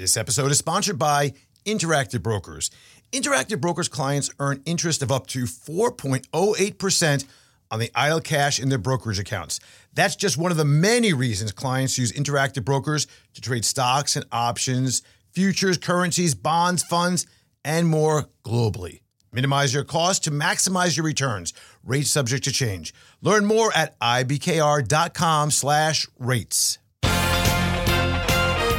This episode is sponsored by Interactive Brokers. Interactive Brokers clients earn interest of up to 4.08% on the idle cash in their brokerage accounts. That's just one of the many reasons clients use Interactive Brokers to trade stocks and options, futures, currencies, bonds, funds, and more globally. Minimize your cost to maximize your returns. Rates subject to change. Learn more at ibkr.com slash rates.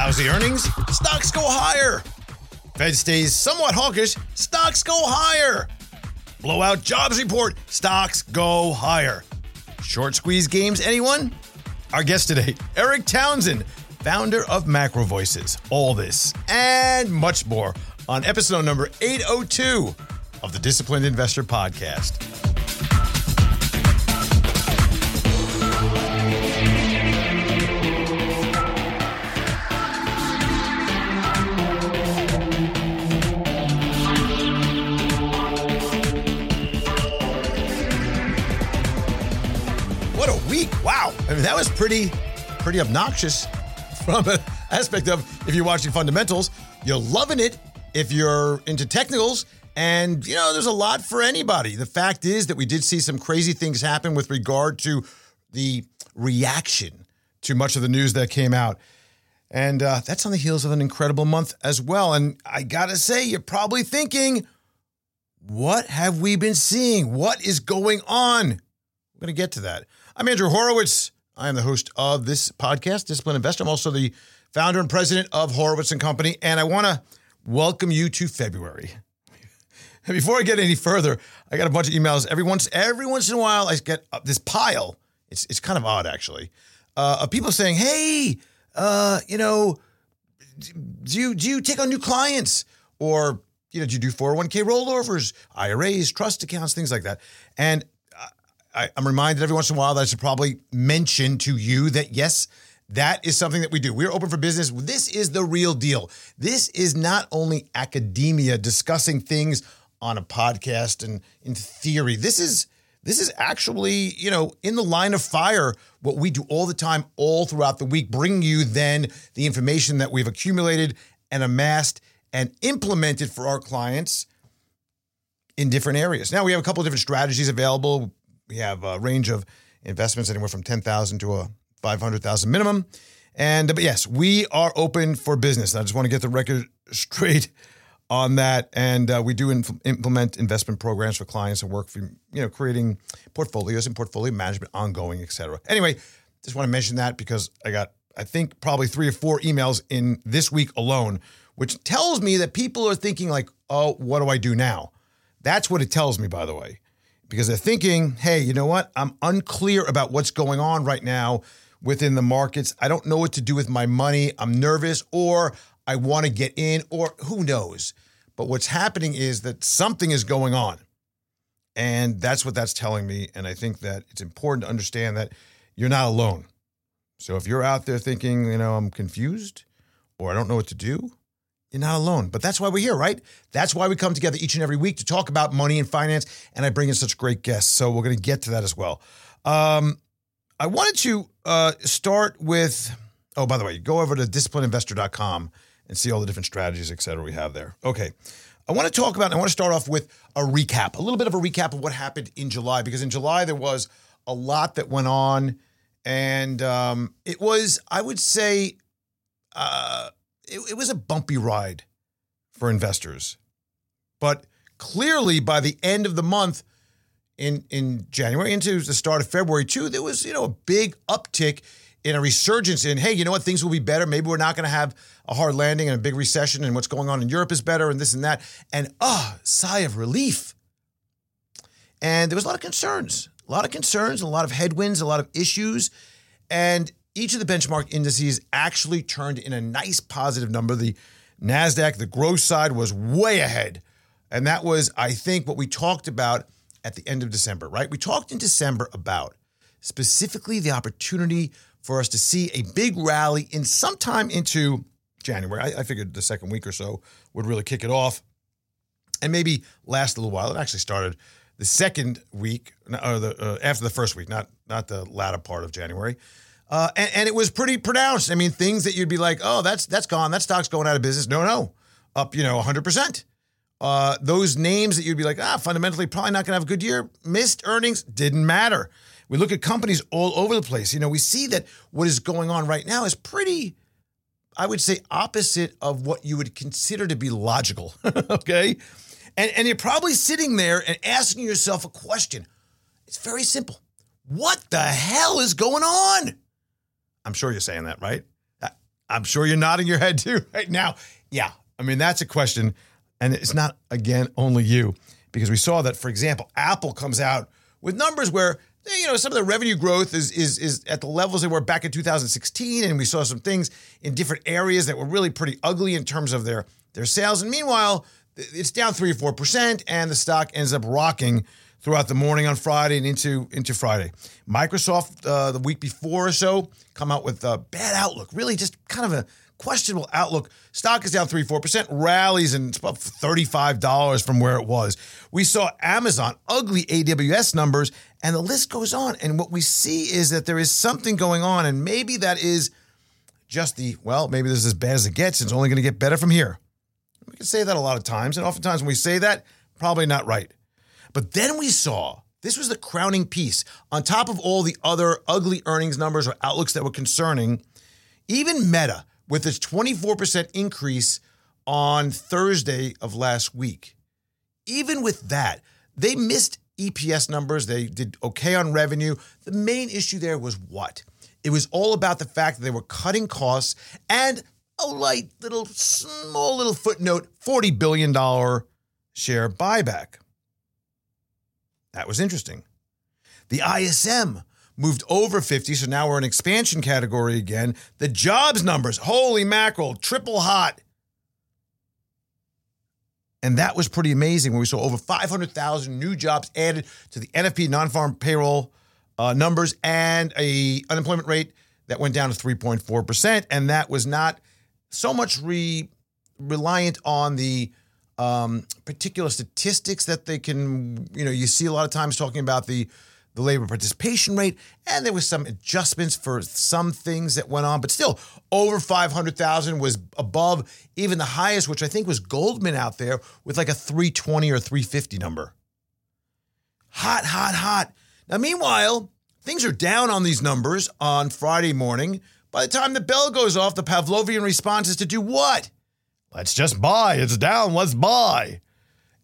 Lousy earnings, stocks go higher. Fed stays somewhat hawkish, stocks go higher. Blowout jobs report, stocks go higher. Short squeeze games, anyone? Our guest today, Erik Townsend, founder of MacroVoices. All this and much more on episode number 802 of the Disciplined Investor Podcast. Wow. I mean, that was pretty, pretty obnoxious from an aspect of if you're watching fundamentals, you're loving it if you're into technicals. And, you know, there's a lot for anybody. The fact is that we did see some crazy things happen with regard to the reaction to much of the news that came out. And uh, that's on the heels of an incredible month as well. And I got to say, you're probably thinking, what have we been seeing? What is going on? We're to get to that. I'm Andrew Horowitz. I am the host of this podcast, Discipline Investor. I'm also the founder and president of Horowitz and Company, and I want to welcome you to February. And before I get any further, I got a bunch of emails. Every once every once in a while, I get uh, this pile. It's it's kind of odd actually, uh, of people saying, "Hey, uh, you know, do you do you take on new clients or you know do you do 401k rollovers, IRAs, trust accounts, things like that?" And I, I'm reminded every once in a while that I should probably mention to you that yes, that is something that we do. We're open for business. This is the real deal. This is not only academia discussing things on a podcast and in theory. This is this is actually, you know, in the line of fire, what we do all the time, all throughout the week, bringing you then the information that we've accumulated and amassed and implemented for our clients in different areas. Now we have a couple of different strategies available. We have a range of investments anywhere from 10,000 to a 500,000 minimum. And but yes, we are open for business. I just want to get the record straight on that. And uh, we do inf- implement investment programs for clients and work for you know creating portfolios and portfolio management, ongoing, et cetera. Anyway, just want to mention that because I got I think probably three or four emails in this week alone, which tells me that people are thinking like, oh, what do I do now? That's what it tells me, by the way because they're thinking, hey, you know what? I'm unclear about what's going on right now within the markets. I don't know what to do with my money. I'm nervous, or I want to get in, or who knows. But what's happening is that something is going on. And that's what that's telling me. And I think that it's important to understand that you're not alone. So if you're out there thinking, you know, I'm confused or I don't know what to do, you're not alone. But that's why we're here, right? That's why we come together each and every week to talk about money and finance. And I bring in such great guests. So we're going to get to that as well. Um, I wanted to uh, start with, oh, by the way, go over to disciplineinvestor.com and see all the different strategies, et cetera, we have there. Okay. I want to talk about, I want to start off with a recap, a little bit of a recap of what happened in July, because in July there was a lot that went on. And um, it was, I would say, uh, it, it was a bumpy ride for investors. But clearly, by the end of the month, in in January into the start of February too, there was you know a big uptick in a resurgence in hey, you know what, things will be better. Maybe we're not going to have a hard landing and a big recession, and what's going on in Europe is better, and this and that, and ah, oh, sigh of relief. And there was a lot of concerns, a lot of concerns, a lot of headwinds, a lot of issues, and each of the benchmark indices actually turned in a nice positive number. The NASDAQ, the growth side was way ahead. And that was, I think, what we talked about at the end of December, right? We talked in December about specifically the opportunity for us to see a big rally in sometime into January. I, I figured the second week or so would really kick it off and maybe last a little while. It actually started the second week, or the uh, after the first week, not not the latter part of January. Uh, and, and, it was pretty pronounced. I mean, things that you'd be like, oh, that's that's gone. That stock's going out of business. No, no, up you know 100 percent. Uh, those names that you'd be like, ah, fundamentally probably not going to have a good year. Missed earnings didn't matter. We look at companies all over the place. You know, we see that what is going on right now is pretty, I would say, opposite of what you would consider to be logical. okay. And, and you're probably sitting there and asking yourself a question. It's very simple. What the hell is going on? I'm sure you're saying that, right? I'm sure you're nodding your head too right now. Yeah. I mean, that's a question. And it's not, again, only you, because we saw that, for example, Apple comes out with numbers where you know some of the revenue growth is is is at the levels they were back in 2016 and we saw some things in different areas that were really pretty ugly in terms of their their sales and meanwhile it's down 3 or 4% and the stock ends up rocking throughout the morning on Friday and into into Friday. Microsoft uh, the week before or so come out with a bad outlook, really just kind of a questionable outlook. Stock is down 3 4%, rallies and it's about $35 from where it was. We saw Amazon ugly AWS numbers and the list goes on. And what we see is that there is something going on and maybe that is just the well, maybe this is as bad as it gets. It's only going to get better from here. We can say that a lot of times and oftentimes when we say that, probably not right. But then we saw this was the crowning piece. On top of all the other ugly earnings numbers or outlooks that were concerning, even Meta, with its 24% increase on Thursday of last week, even with that, they missed EPS numbers. They did okay on revenue. The main issue there was what? It was all about the fact that they were cutting costs and a light little, small little footnote $40 billion share buyback. That was interesting. The ISM moved over 50, so now we're in expansion category again. The jobs numbers, holy mackerel, triple hot. And that was pretty amazing when we saw over 500,000 new jobs added to the NFP non-farm payroll uh, numbers and a unemployment rate that went down to 3.4%. And that was not so much re, reliant on the um, particular statistics that they can, you know, you see a lot of times talking about the the labor participation rate, and there was some adjustments for some things that went on, but still over 500,000 was above even the highest, which I think was Goldman out there with like a 320 or 350 number. Hot, hot, hot. Now, meanwhile, things are down on these numbers on Friday morning. By the time the bell goes off, the Pavlovian response is to do what? Let's just buy. It's down. Let's buy.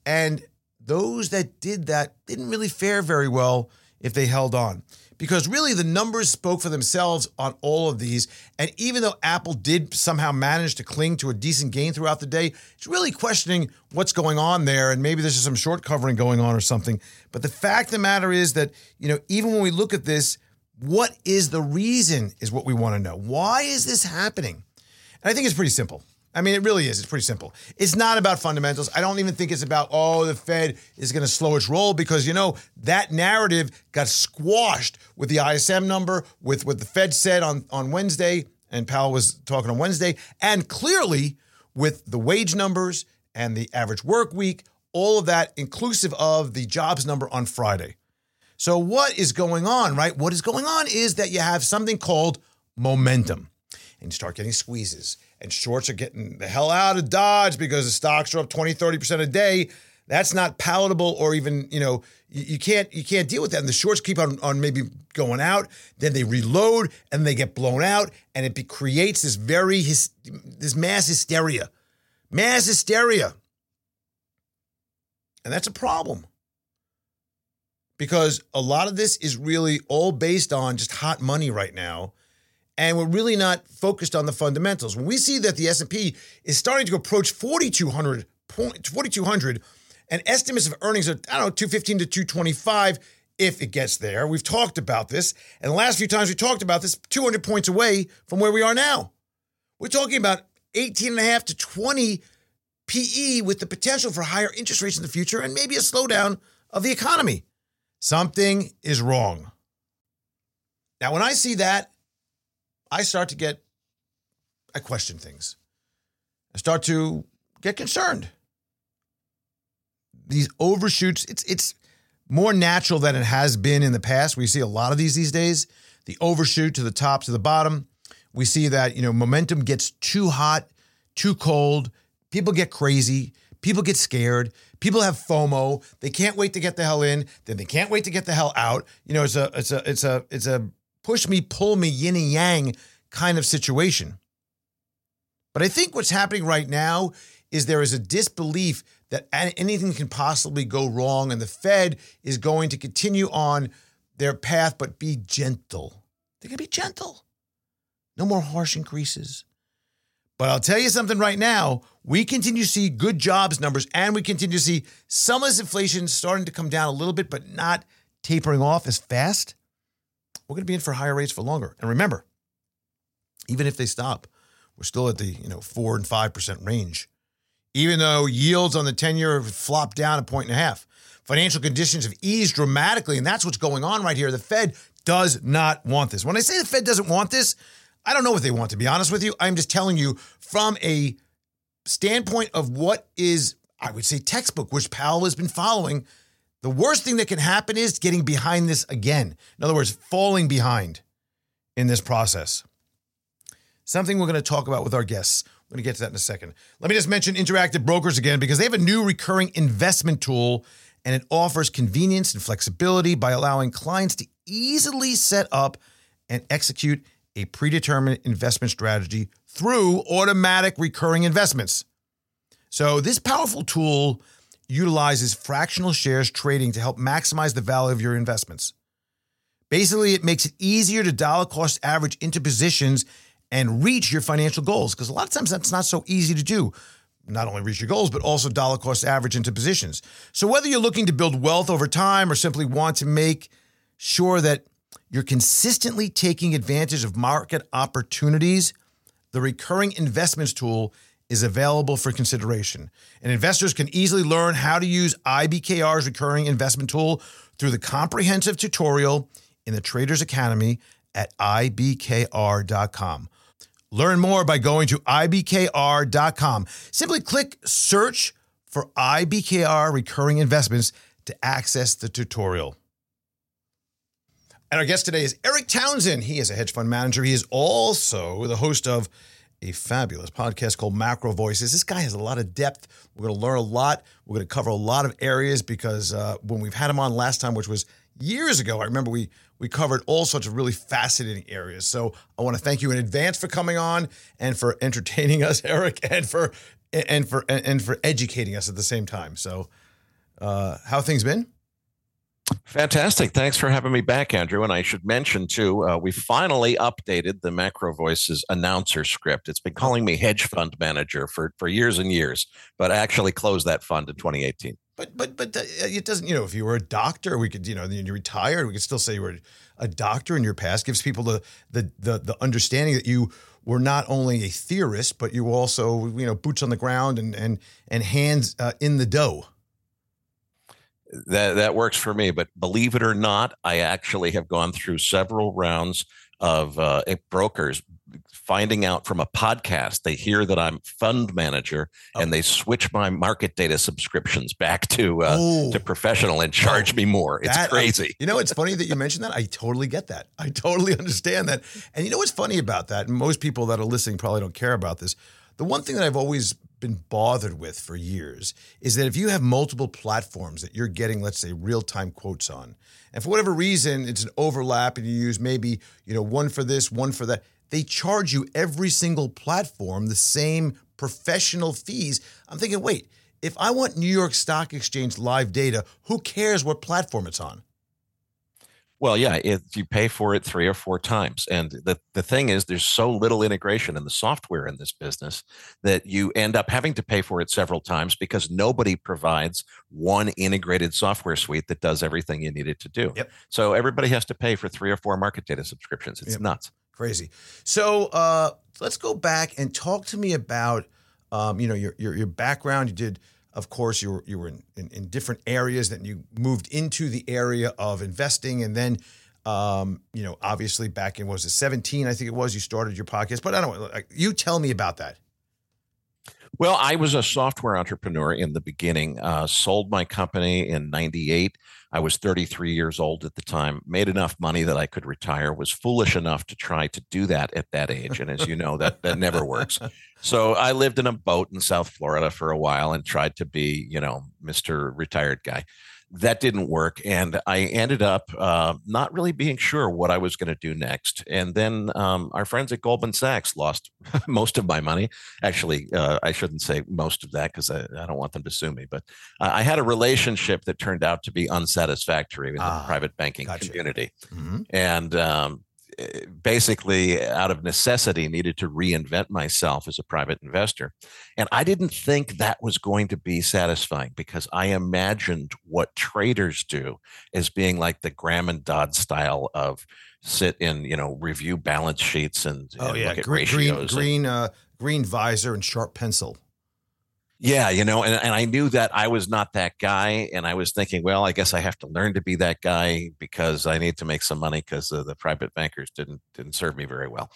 And those that did that didn't really fare very well if they held on. Because really, the numbers spoke for themselves on all of these. And even though Apple did somehow manage to cling to a decent gain throughout the day, it's really questioning what's going on there. And maybe there's just some short covering going on or something. But the fact of the matter is that, you know, even when we look at this, what is the reason is what we want to know. Why is this happening? And I think it's pretty simple. I mean, it really is. It's pretty simple. It's not about fundamentals. I don't even think it's about, oh, the Fed is going to slow its roll because, you know, that narrative got squashed with the ISM number, with what the Fed said on, on Wednesday, and Powell was talking on Wednesday, and clearly with the wage numbers and the average work week, all of that inclusive of the jobs number on Friday. So, what is going on, right? What is going on is that you have something called momentum and you start getting squeezes and shorts are getting the hell out of Dodge because the stocks are up 20, 30% a day. That's not palatable or even, you know, you, you, can't you can't deal with that. And the shorts keep on, on maybe going out, then they reload and they get blown out, and it be, creates this very his, this mass hysteria. Mass hysteria. And that's a problem. Because a lot of this is really all based on just hot money right now and we're really not focused on the fundamentals. When we see that the S&P is starting to approach 4200 4200 and estimates of earnings are I don't know 215 to 225 if it gets there. We've talked about this, and the last few times we talked about this 200 points away from where we are now. We're talking about 18 and a half to 20 PE with the potential for higher interest rates in the future and maybe a slowdown of the economy. Something is wrong. Now, when I see that, I start to get, I question things. I start to get concerned. These overshoots, it's it's more natural than it has been in the past. We see a lot of these these days. The overshoot to the top to the bottom. We see that, you know, momentum gets too hot, too cold, people get crazy, people get scared, people have FOMO, they can't wait to get the hell in, then they can't wait to get the hell out. You know, it's a it's a it's a it's a push me, pull me, yin and yang kind of situation. But I think what's happening right now is there is a disbelief that anything can possibly go wrong, and the Fed is going to continue on their path, but be gentle. They're going to be gentle. No more harsh increases. But I'll tell you something right now. We continue to see good jobs numbers, and we continue to see some of this inflation starting to come down a little bit, but not tapering off as fast. We're going to be in for higher rates for longer. And remember, even if they stop, we're still at the you know four and five percent range, even though yields on the ten year have flopped down a point and a half. Financial conditions have eased dramatically, and that's what's going on right here. The Fed does not want this. When I say the Fed doesn't want this, I don't know what they want. To be honest with you, I'm just telling you from a standpoint of what is, I would say, textbook, which Powell has been following. The worst thing that can happen is getting behind this again. In other words, falling behind in this process something we're going to talk about with our guests. We're going to get to that in a second. Let me just mention Interactive Brokers again because they have a new recurring investment tool and it offers convenience and flexibility by allowing clients to easily set up and execute a predetermined investment strategy through automatic recurring investments. So, this powerful tool utilizes fractional shares trading to help maximize the value of your investments. Basically, it makes it easier to dollar cost average into positions and reach your financial goals. Because a lot of times that's not so easy to do. Not only reach your goals, but also dollar cost average into positions. So whether you're looking to build wealth over time or simply want to make sure that you're consistently taking advantage of market opportunities, the recurring investments tool is available for consideration. And investors can easily learn how to use IBKR's recurring investment tool through the comprehensive tutorial in the Traders Academy at ibkr.com. Learn more by going to ibkr.com. Simply click search for IBKR recurring investments to access the tutorial. And our guest today is Erik Townsend. He is a hedge fund manager. He is also the host of a fabulous podcast called MacroVoices. This guy has a lot of depth. We're going to learn a lot. We're going to cover a lot of areas because uh, when we've had him on last time, which was years ago, I remember we we covered all sorts of really fascinating areas. So I want to thank you in advance for coming on and for entertaining us, Erik, and for and for and for educating us at the same time. So, uh, how things been? Fantastic. Thanks for having me back, Andrew. And I should mention, too, uh, we finally updated the MacroVoices announcer script. It's been calling me hedge fund manager for, for years and years, but I actually closed that fund in 2018. But but but uh, it doesn't. You know, if you were a doctor, we could. You know, you retired, we could still say you were a doctor in your past. Gives people the the the, the understanding that you were not only a theorist, but you also you know boots on the ground and and and hands uh, in the dough that that works for me. But believe it or not, I actually have gone through several rounds of uh, brokers finding out from a podcast. They hear that I'm fund manager, oh. and they switch my market data subscriptions back to uh, oh. to professional and charge me more. It's that, crazy. you know, it's funny that you mentioned that. I totally get that. I totally understand that. And you know what's funny about that? most people that are listening probably don't care about this. The one thing that I've always been bothered with for years is that if you have multiple platforms that you're getting, let's say, real time quotes on, and for whatever reason it's an overlap and you use maybe, you know, one for this, one for that, they charge you every single platform the same professional fees. I'm thinking, wait, if I want New York Stock Exchange live data, who cares what platform it's on? Well, yeah, if you pay for it three or four times. And the, the thing is, there's so little integration in the software in this business that you end up having to pay for it several times because nobody provides one integrated software suite that does everything you need it to do. Yep. So everybody has to pay for three or four market data subscriptions. It's yep. nuts. Crazy. So uh, let's go back and talk to me about, um, you know, your, your your background. You did, of course, you were you were in, in, in different areas. Then you moved into the area of investing, and then, um, you know, obviously back in was it seventeen? I think it was. You started your podcast, but I don't. Like, you tell me about that. Well, I was a software entrepreneur in the beginning. Uh, sold my company in '98. I was 33 years old at the time. Made enough money that I could retire. Was foolish enough to try to do that at that age, and as you know, that that never works. So I lived in a boat in South Florida for a while and tried to be, you know, Mister Retired Guy that didn't work and i ended up uh, not really being sure what i was going to do next and then um, our friends at goldman sachs lost most of my money actually uh, i shouldn't say most of that because I, I, don't want them to sue me but i had a relationship that turned out to be unsatisfactory in ah, the private banking gotcha. community mm-hmm. and um, basically out of necessity needed to reinvent myself as a private investor. And i didn't think that was going to be satisfying because i imagined what traders do as being like the graham and dodd style of sit in you know review balance sheets and, oh and yeah. green green green, uh, green visor and sharp pencil yeah, you know, and, and I knew that I was not that guy. And I was thinking, well, I guess I have to learn to be that guy because I need to make some money because uh, the private bankers didn't didn't serve me very well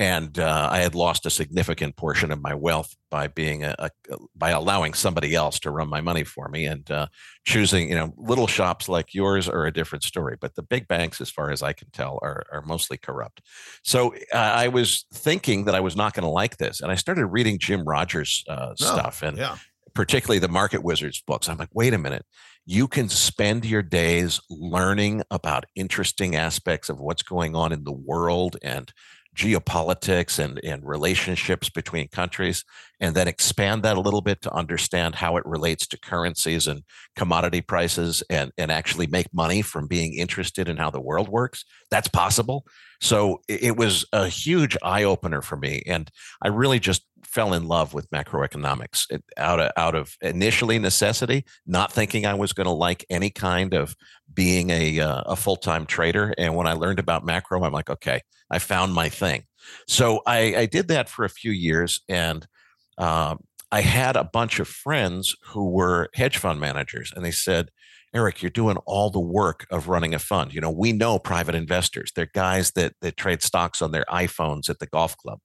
and uh, I had lost a significant portion of my wealth by being a, a, by allowing somebody else to run my money for me and uh, choosing you know little shops like yours are a different story but the big banks as far as I can tell are, are mostly corrupt. So uh, I was thinking that I was not going to like this and I started reading Jim Rogers uh, oh, stuff and yeah. particularly the Market Wizards books. I'm like wait a minute. You can spend your days learning about interesting aspects of what's going on in the world and geopolitics and, and relationships between countries, and then expand that a little bit to understand how it relates to currencies and commodity prices and, and actually make money from being interested in how the world works. That's possible. So it was a huge eye opener for me. And I really just fell in love with macroeconomics out of, out of initially necessity, not thinking I was going to like any kind of being a, uh, a full time trader. And when I learned about macro, I'm like, okay, I found my thing. So I, I did that for a few years. And uh, I had a bunch of friends who were hedge fund managers, and they said, Erik, you're doing all the work of running a fund. You know, we know private investors. They're guys that that trade stocks on their iPhones at the golf club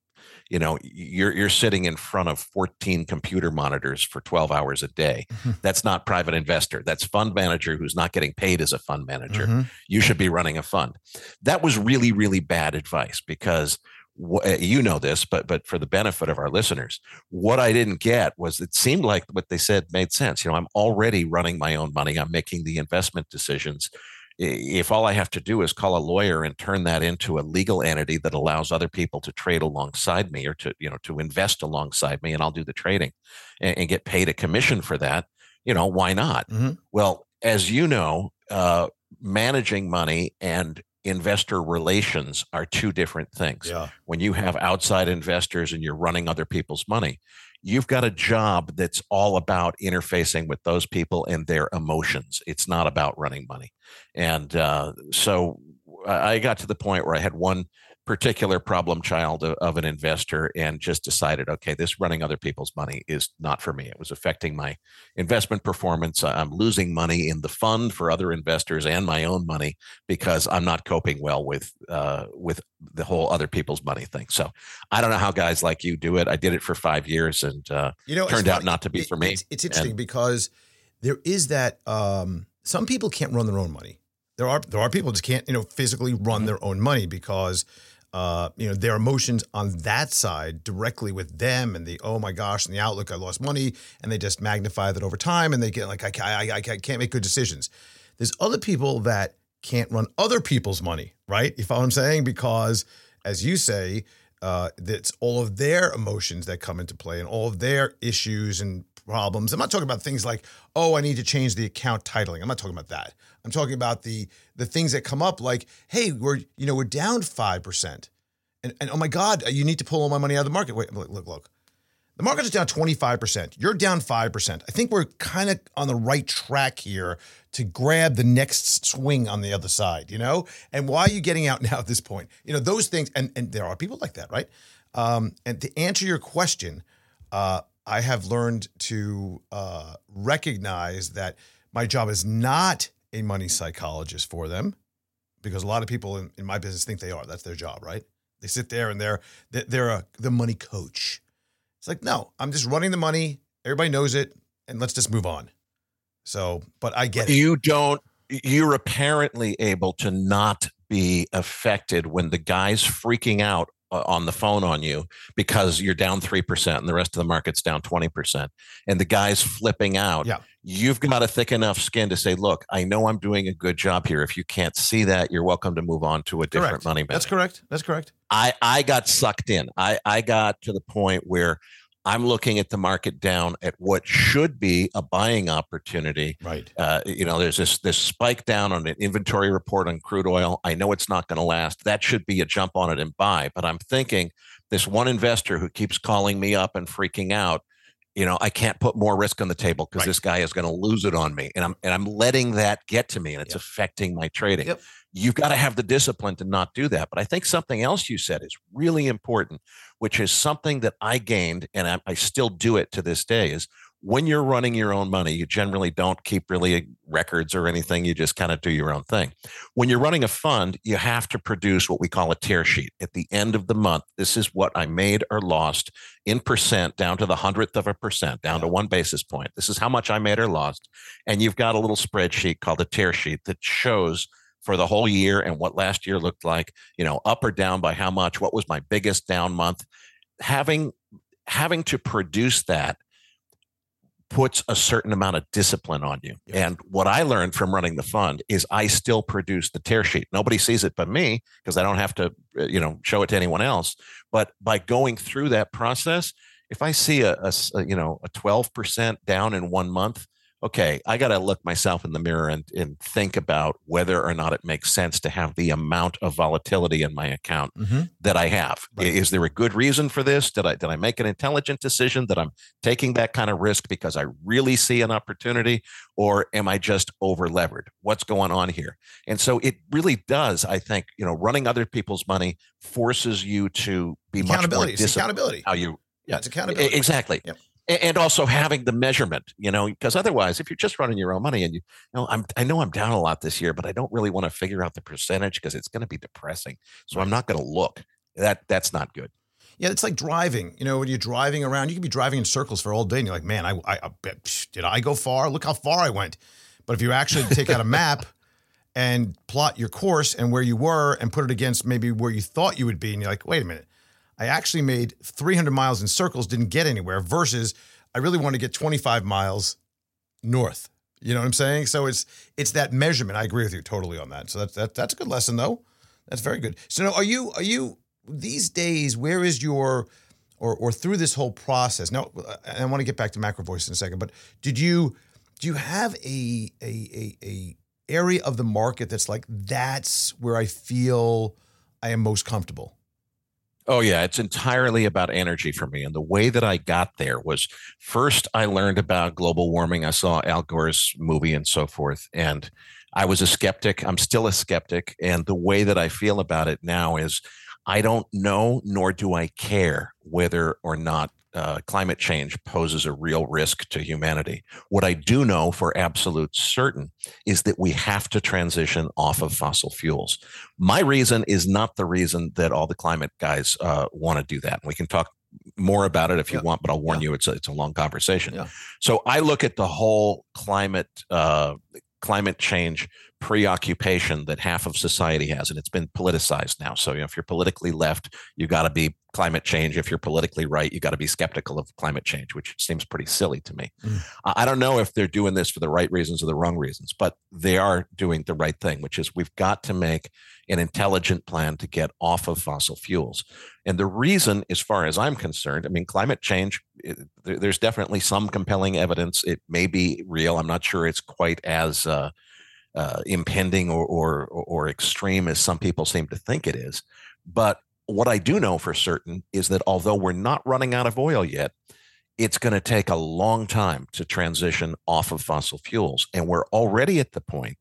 you know you're you're sitting in front of 14 computer monitors for 12 hours a day mm-hmm. that's not private investor that's fund manager who's not getting paid as a fund manager mm-hmm. you should be running a fund that was really really bad advice because you know this but but for the benefit of our listeners what i didn't get was it seemed like what they said made sense you know i'm already running my own money i'm making the investment decisions if all I have to do is call a lawyer and turn that into a legal entity that allows other people to trade alongside me or to you know to invest alongside me and I'll do the trading and, and get paid a commission for that, you know, why not? Mm-hmm. Well, as you know, uh, managing money and investor relations are two different things. Yeah. When you have outside investors and you're running other people's money, you've got a job that's all about interfacing with those people and their emotions. It's not about running money. And uh, so I got to the point where I had one particular problem child of, of, an investor and just decided, okay, this running other people's money is not for me. It was affecting my investment performance. I'm losing money in the fund for other investors and my own money because I'm not coping well with uh, with the whole other people's money thing. So I don't know how guys like you do it. I did it for five years and uh, you know, turned out not to be it, for me. It's, it's interesting and, because there is that um, some people can't run their own money. There are there are people just can't you know physically run mm-hmm. their own money because uh, you know, their emotions on that side directly with them and the, oh my gosh, and the outlook, I lost money. And they just magnify that over time and they get like, I, I, I can't make good decisions. There's other people that can't run other people's money, right? You follow what I'm saying? Because as you say, uh, it's all of their emotions that come into play and all of their issues and problems. I'm not talking about things like, oh, I need to change the account titling. I'm not talking about that. I'm talking about the the things that come up like, hey, we're you know we're down five percent, and and oh my God, you need to pull all my money out of the market. Wait, look, look, look. The market is down 25%. You're down 5%. I think we're kind of on the right track here to grab the next swing on the other side, you know? And why are you getting out now at this point? You know, those things, and, and there are people like that, right? Um, and to answer your question, uh, I have learned to uh, recognize that my job is not a money psychologist for them, because a lot of people in, in my business think they are. That's their job, right? They sit there and they're they're a the money coach. It's like no, I'm just running the money. Everybody knows it, and let's just move on. So, but I get it. You don't. You're apparently able to not be affected when the guy's freaking out on the phone on you because you're down 3% and the rest of the market's down 20% and the guy's flipping out Yeah. you've got a thick enough skin to say look i know i'm doing a good job here if you can't see that you're welcome to move on to a different Correct. money manager That's correct. That's correct. I I got sucked in. I I got to the point where I'm looking at the market down at what should be a buying opportunity. Right. Uh, you know, there's this this spike down on an inventory report on crude oil. I know it's not going to last. That should be a jump on it and buy. But I'm thinking this one investor who keeps calling me up and freaking out. You know, I can't put more risk on the table because Right. this guy is going to lose it on me, and I'm and I'm letting that get to me, and it's Yep. affecting my trading Yep. you've got to have the discipline to not do that. But I think something else you said is really important, which is something that I gained and I, I still do it to this day is when you're running your own money, you generally don't keep really records or anything. You just kind of do your own thing. When you're running a fund, you have to produce what we call a tear sheet. At the end of the month, this is what I made or lost in percent down to the hundredth of a percent, down to one basis point. This is how much I made or lost. And you've got a little spreadsheet called a tear sheet that shows for the whole year and what last year looked like, you know, up or down by how much, what was my biggest down month. Having having to produce that puts a certain amount of discipline on you. Yeah. And what I learned from running the fund is I still produce the tear sheet. Nobody sees it but me because I don't have to, uh, you know, show it to anyone else. But by going through that process, if I see a, you know a 12% down in one month, okay, I got to look myself in the mirror and, and think about whether or not it makes sense to have the amount of volatility in my account Mm-hmm. that I have. Right. Is there a good reason for this? Did I did I make an intelligent decision that I'm taking that kind of risk because I really see an opportunity, or am I just over levered? What's going on here? And so it really does. I think you know, running other people's money forces you to be much more disciplined. accountability. How you Yeah, it's accountability. Exactly. Yep. And also having the measurement, you know, because otherwise, if you're just running your own money and you, you know, I'm, I know I'm down a lot this year, but I don't really want to figure out the percentage because it's going to be depressing. So I'm not going to look. That that's not good. Yeah, it's like driving. You know, when you're driving around, you could be driving in circles for all day, and you're like, "Man, I, I, I did I go far? Look how far I went." But if you actually take out a map and plot your course and where you were, and put it against maybe where you thought you would be, and you're like, "Wait a minute, I actually made 300 miles in circles, didn't get anywhere." Versus, I really want to get 25 miles north. You know what I'm saying? So it's it's that measurement. I agree with you totally on that. So that's that, that's a good lesson though. That's very good. So now, are you are you these days? Where is your or or through this whole process? Now, I want to get back to macro voice in a second, but did you do you have a a a, a area of the market that's like that's where I feel I am most comfortable? Oh yeah, it's entirely about energy for me. And the way that I got there was first I learned about global warming. I saw Al Gore's movie and so forth. And I was a skeptic. I'm still a skeptic. And the way that I feel about it now is I don't know, nor do I care whether or not uh, climate change poses a real risk to humanity. What I do know for absolute certain is that we have to transition off of fossil fuels. My reason is not the reason that all the climate guys uh, want to do that. We can talk more about it if you Yeah. want, but I'll warn Yeah. you, it's a, it's a long conversation. Yeah. So I look at the whole climate uh, climate change preoccupation that half of society has, and it's been politicized now. So you know, if you're politically left, you got to be climate change. If you're politically right, you got to be skeptical of climate change, which seems pretty silly to me. Mm. I don't know if they're doing this for the right reasons or the wrong reasons, but they are doing the right thing, which is we've got to make an intelligent plan to get off of fossil fuels. And the reason, as far as I'm concerned, I mean, climate change, it, there, there's definitely some compelling evidence. It may be real. I'm not sure it's quite as uh, uh, impending or, or, or extreme as some people seem to think it is. But what I do know for certain is that although we're not running out of oil yet, it's going to take a long time to transition off of fossil fuels. And we're already at the point,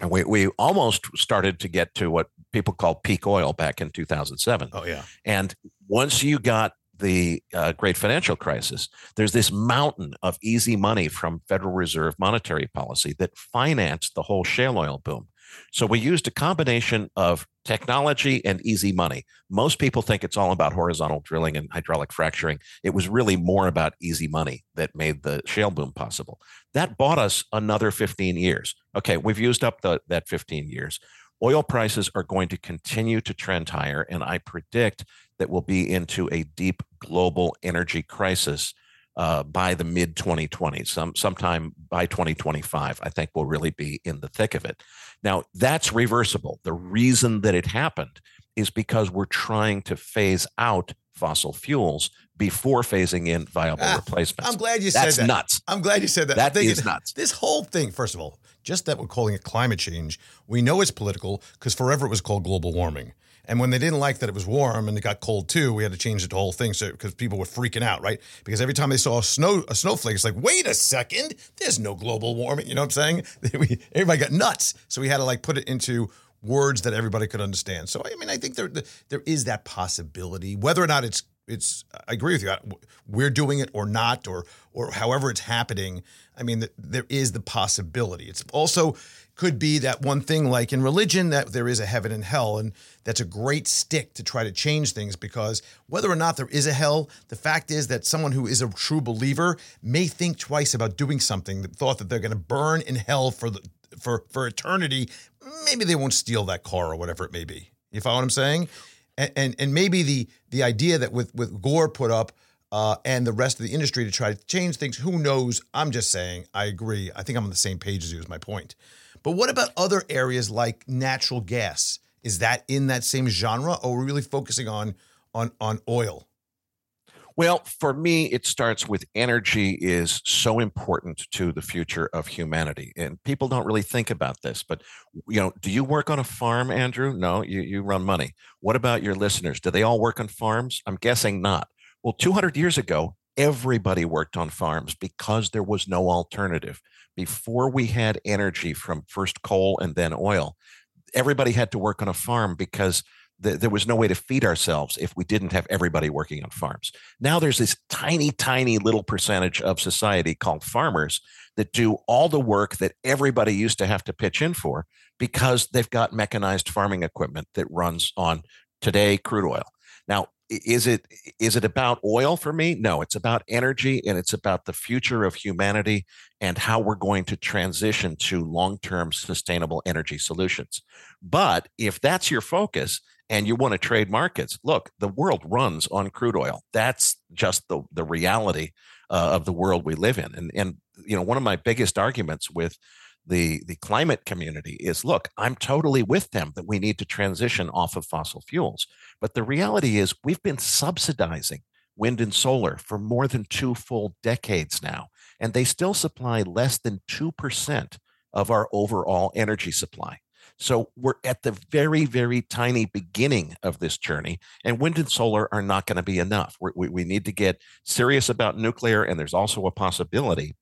and we, we almost started to get to what people call peak oil back in 2007. Oh yeah, And once you got the uh, great financial crisis, there's this mountain of easy money from Federal Reserve monetary policy that financed the whole shale oil boom. So we used a combination of technology and easy money. Most people think it's all about horizontal drilling and hydraulic fracturing. It was really more about easy money that made the shale boom possible. That bought us another 15 years. Okay, we've used up the, that 15 years. Oil prices are going to continue to trend higher, and I predict that we'll be into a deep global energy crisis uh, by the mid 2020s, some sometime by 2025. I think we'll really be in the thick of it. Now that's reversible. The reason that it happened is because we're trying to phase out fossil fuels before phasing in viable ah, replacements. I'm glad you That's said that. nuts. I'm glad you said that. That is nuts. This whole thing, first of all, just that we're calling it climate change, we know it's political because forever it was called global warming. And when they didn't like that it was warm and it got cold too, we had to change the whole thing. So because people were freaking out, right? Because every time they saw a snow a snowflake, it's like, wait a second, there's no global warming. You know what I'm saying? everybody got nuts. So we had to like put it into words that everybody could understand. So I mean, I think there there is that possibility, whether or not it's it's. I agree with you. We're doing it or not, or or however it's happening. I mean, there is the possibility. It's also could be that one thing like in religion that there is a heaven and hell and that's a great stick to try to change things because whether or not there is a hell the fact is that someone who is a true believer may think twice about doing something that thought that they're going to burn in hell for the for for eternity maybe they won't steal that car or whatever it may be you follow what i'm saying and and, and maybe the the idea that with with gore put up uh, and the rest of the industry to try to change things. Who knows? I'm just saying, I agree. I think I'm on the same page as you, is my point. But what about other areas like natural gas? Is that in that same genre, or are we really focusing on on on oil? Well, for me, it starts with energy is so important to the future of humanity. And people don't really think about this, but you know, do you work on a farm, Andrew? No, you, you run money. What about your listeners? Do they all work on farms? I'm guessing not. Well, 200 years ago, everybody worked on farms because there was no alternative before we had energy from first coal and then oil, everybody had to work on a farm because the, there was no way to feed ourselves if we didn't have everybody working on farms. Now there's this tiny, tiny little percentage of society called farmers that do all the work that everybody used to have to pitch in for because they've got mechanized farming equipment that runs on today crude oil. Now, is it is it about oil for me? No it's about energy and it's about the future of humanity and how we're going to transition to long-term sustainable energy solutions. But if that's your focus and you want to trade markets look the world runs on crude oil. That's just the the reality uh, of the world we live in. And and you know one of my biggest arguments with the the climate community is look i'm totally with them that we need to transition off of fossil fuels. But the reality is we've been subsidizing wind and solar for more than two full decades now and they still supply less than 2% of our overall energy supply. So we're at the very very tiny beginning of this journey and wind and solar are not going to be enough. We we need to get serious about nuclear and there's also a possibility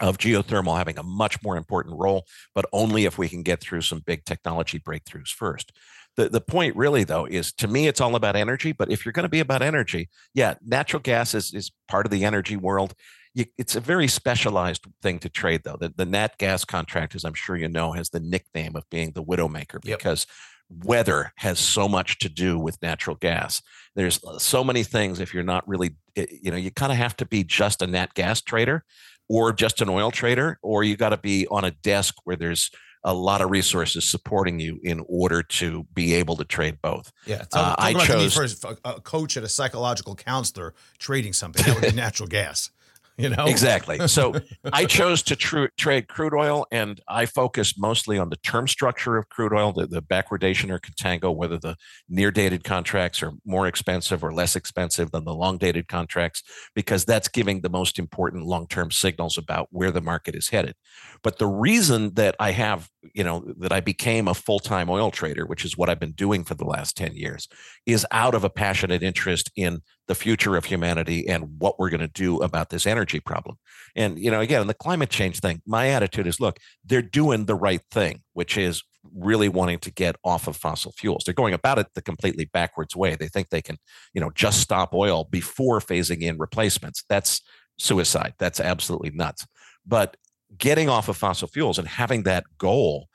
of geothermal having a much more important role, but only if we can get through some big technology breakthroughs first. The, the point really though is to me it's all about energy but if you're going to be about energy yeah natural gas is, is part of the energy world you, it's a very specialized thing to trade though the, the nat gas contract as i'm sure you know has the nickname of being the widowmaker because yep. weather has so much to do with natural gas there's uh, so many things if you're not really eh, you know you kind of have to be just a nat gas trader or just an oil trader, or you got to be on a desk where there's a lot of resources supporting you in order to be able to trade both. Yeah, talk, uh, talk I chose for a coach and a psychological counselor trading something that would be natural gas. You know? Exactly. So i chose to tr- trade crude oil and i focused mostly on the term structure of crude oil the, the backwardation or contango whether the near dated contracts are more expensive or less expensive than the long dated contracts because that's giving the most important long term signals about where the market is headed. But the reason that i have you know that i became a full-time oil trader which is what i've been doing for the last 10 years is out of a passionate interest in the future of humanity and what we're going to do about this energy problem. And, you know, again, the climate change thing, my attitude is look, they're doing the right thing, which is really wanting to get off of fossil fuels. They're going about it the completely backwards way. They think they can, you know, just stop oil before phasing in replacements. That's suicide. That's absolutely nuts. But getting off of fossil fuels and having that goal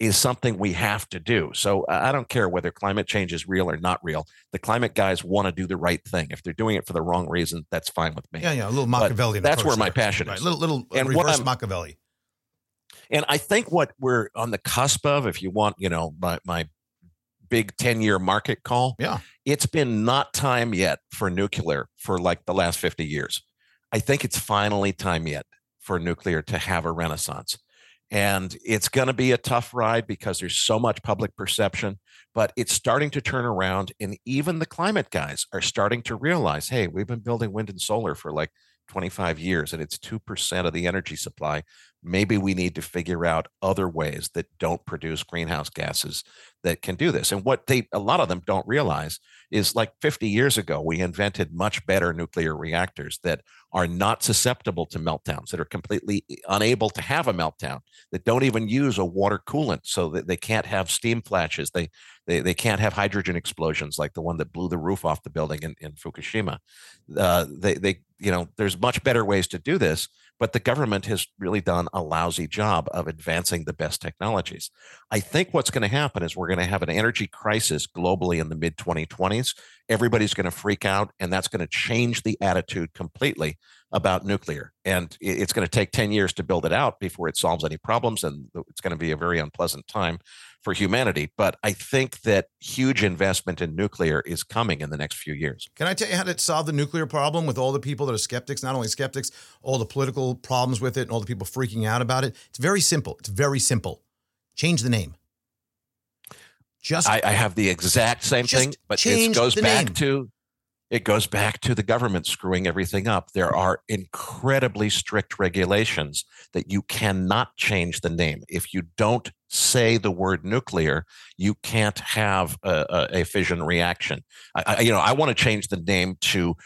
is something we have to do. So I don't care whether climate change is real or not real. The climate guys want to do the right thing. If they're doing it for the wrong reason, that's fine with me. Yeah, yeah, a little Machiavellian. That's where my passion right. is. Little, little and reverse Machiavelli. And I think what we're on the cusp of, if you want, you know, my, my big 10 year market call, yeah, it's been not time yet for nuclear for like the last 50 years. I think it's finally time yet for nuclear to have a renaissance. And it's going to be a tough ride because there's so much public perception, but it's starting to turn around. And even the climate guys are starting to realize hey, we've been building wind and solar for like 25 years and it's 2% of the energy supply maybe we need to figure out other ways that don't produce greenhouse gases that can do this and what they a lot of them don't realize is like 50 years ago we invented much better nuclear reactors that are not susceptible to meltdowns that are completely unable to have a meltdown that don't even use a water coolant so that they can't have steam flashes they they, they can't have hydrogen explosions like the one that blew the roof off the building in, in fukushima. Uh, they, they you know there's much better ways to do this but the government has really done a lousy job of advancing the best technologies. I think what's going to happen is we're going to have an energy crisis globally in the mid 2020s. Everybody's going to freak out, and that's going to change the attitude completely about nuclear. And it's going to take 10 years to build it out before it solves any problems. And it's going to be a very unpleasant time for humanity. But I think that huge investment in nuclear is coming in the next few years. Can I tell you how to solve the nuclear problem with all the people that are skeptics? Not only skeptics, all the political problems with it and all the people freaking out about it. It's very simple. It's very simple. Change the name. Just I, I have the exact same thing, but it goes back name. to it goes back to the government screwing everything up. There are incredibly strict regulations that you cannot change the name. If you don't say the word nuclear, you can't have a, a, a fission reaction. I, I, you know, I want to change the name to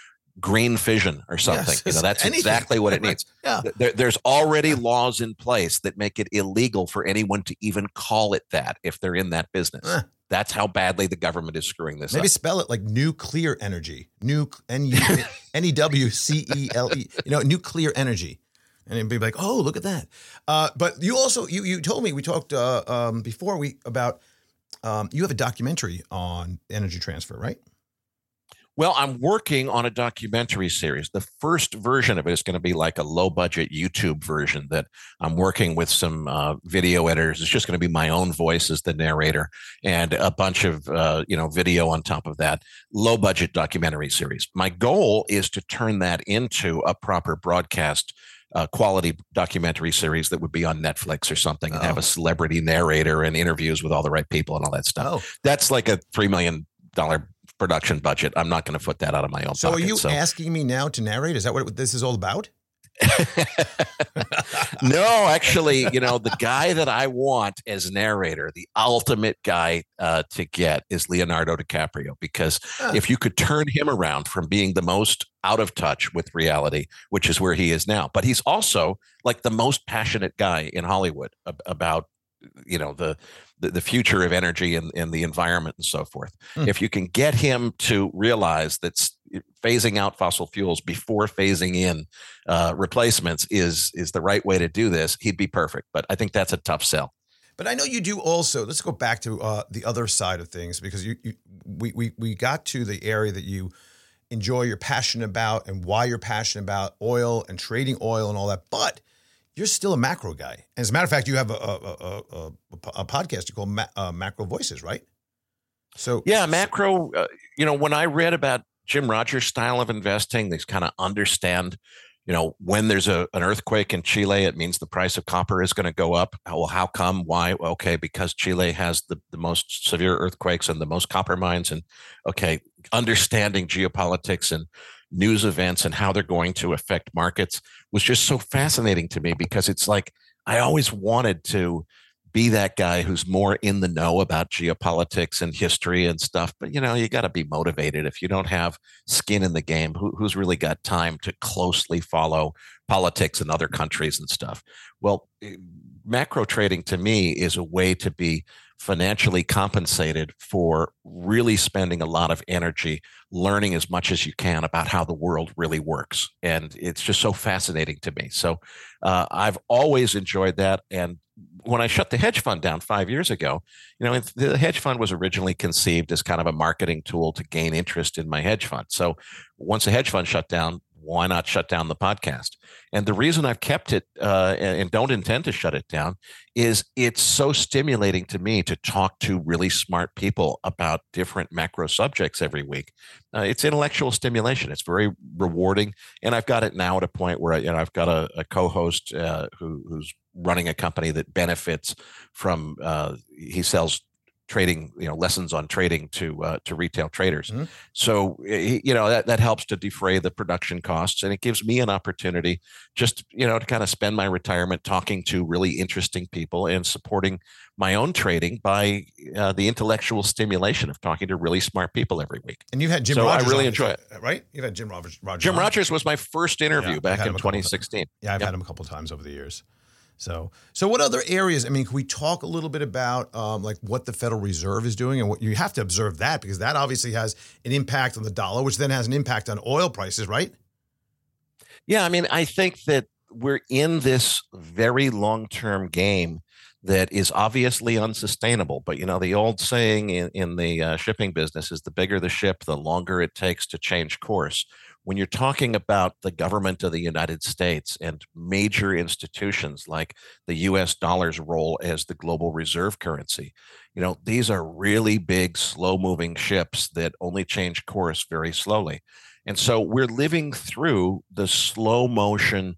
green fission or something. Yes, you know, that's anything. exactly what it needs. yeah. There, there's already laws in place that make it illegal for anyone to even call it that if they're in that business. Uh. That's how badly the government is screwing this Maybe up. spell it like nuclear energy. Nuc N U N E W C E L E. You know, nuclear energy. And it'd be like, oh, look at that. Uh, but you also you you told me we talked uh, um, before we about um, you have a documentary on energy transfer, right? Well, I'm working on a documentary series. The first version of it is going to be like a low budget YouTube version that I'm working with some uh, video editors. It's just going to be my own voice as the narrator and a bunch of uh, you know video on top of that. Low budget documentary series. My goal is to turn that into a proper broadcast uh, quality documentary series that would be on Netflix or something and oh. have a celebrity narrator and interviews with all the right people and all that stuff. Oh. That's like a $3 million production budget. I'm not going to put that out of my own so pocket. Are you so. asking me now to narrate? Is that what this is all about? no, actually, you know, the guy that I want as narrator, the ultimate guy uh, to get is Leonardo DiCaprio, because huh. if you could turn him around from being the most out of touch with reality, which is where he is now, but he's also like the most passionate guy in Hollywood about you know the the, the future of energy and, and the environment and so forth. Mm. If you can get him to realize that phasing out fossil fuels before phasing in uh, replacements is is the right way to do this, he'd be perfect. But I think that's a tough sell. But I know you do also. Let's go back to uh, the other side of things because you, you we, we we got to the area that you enjoy, you're passionate about, and why you're passionate about oil and trading oil and all that. But you're still a macro guy. And as a matter of fact, you have a a, a, a, a podcast you call Ma- uh, MacroVoices, right? So yeah, macro. Uh, you know, when I read about Jim Rogers' style of investing, they kind of understand. You know, when there's a, an earthquake in Chile, it means the price of copper is going to go up. Well, how come? Why? Okay, because Chile has the, the most severe earthquakes and the most copper mines. And okay, understanding geopolitics and news events and how they're going to affect markets was just so fascinating to me because it's like I always wanted to be that guy who's more in the know about geopolitics and history and stuff. But you know, you got to be motivated. If you don't have skin in the game, who, who's really got time to closely follow politics in other countries and stuff? Well, eh, macro trading to me is a way to be financially compensated for really spending a lot of energy learning as much as you can about how the world really works. And it's just so fascinating to me. So uh, I've always enjoyed that. And when I shut the hedge fund down five years ago, you know, the hedge fund was originally conceived as kind of a marketing tool to gain interest in my hedge fund. So once the hedge fund shut down, why not shut down the podcast? And the reason I've kept it uh, and don't intend to shut it down is it's so stimulating to me to talk to really smart people about different macro subjects every week. Uh, it's intellectual stimulation. It's very rewarding, and I've got it now at a point where you know I've got a, a co-host uh, who, who's running a company that benefits from. Uh, he sells trading you know lessons on trading to uh, to retail traders. Mm-hmm. so you know that, that helps to defray the production costs and it gives me an opportunity just you know to kind of spend my retirement talking to really interesting people and supporting my own trading by uh, the intellectual stimulation of talking to really smart people every week. And you had jim so rogers i really enjoy it. right? You've had jim rogers, rogers jim rogers was my first interview yeah, back in 2016 yeah i've yep. had him a couple times over the years so, so what other areas? I mean, can we talk a little bit about um, like what the Federal Reserve is doing, and what you have to observe that because that obviously has an impact on the dollar, which then has an impact on oil prices, right? Yeah, I mean, I think that we're in this very long-term game that is obviously unsustainable. But you know, the old saying in, in the uh, shipping business is the bigger the ship, the longer it takes to change course when you're talking about the government of the United States and major institutions like the US dollar's role as the global reserve currency, you know, these are really big, slow moving ships that only change course very slowly. And so we're living through the slow motion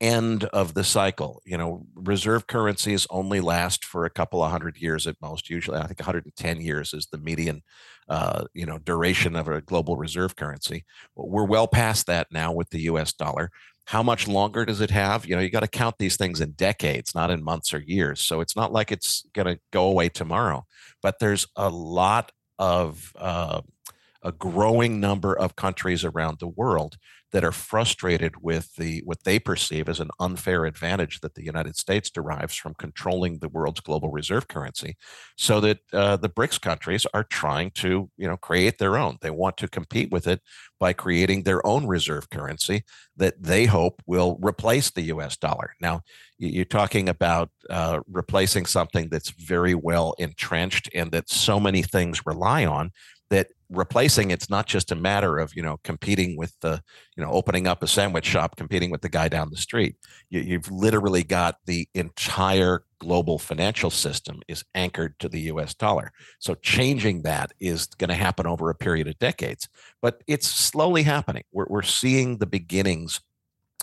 end of the cycle. You know, reserve currencies only last for a couple of hundred years at most. Usually, I think 110 years is the median uh, you know duration of a global reserve currency. We're well past that now with the U.S. dollar. How much longer does it have? You know, you got to count these things in decades, not in months or years. So it's not like it's going to go away tomorrow. But there's a lot of uh, a growing number of countries around the world that are frustrated with the what they perceive as an unfair advantage that the United States derives from controlling the world's global reserve currency, so that uh, the BRICS countries are trying to you know create their own. They want to compete with it by creating their own reserve currency that they hope will replace the U.S. dollar. Now, you're talking about uh, replacing something that's very well entrenched and that so many things rely on that replacing it's not just a matter of you know competing with the you know opening up a sandwich shop competing with the guy down the street. You, have literally got the entire global financial system is anchored to the us dollar. So changing that is going to happen over a period of decades but it's slowly happening. We're, we're seeing the beginnings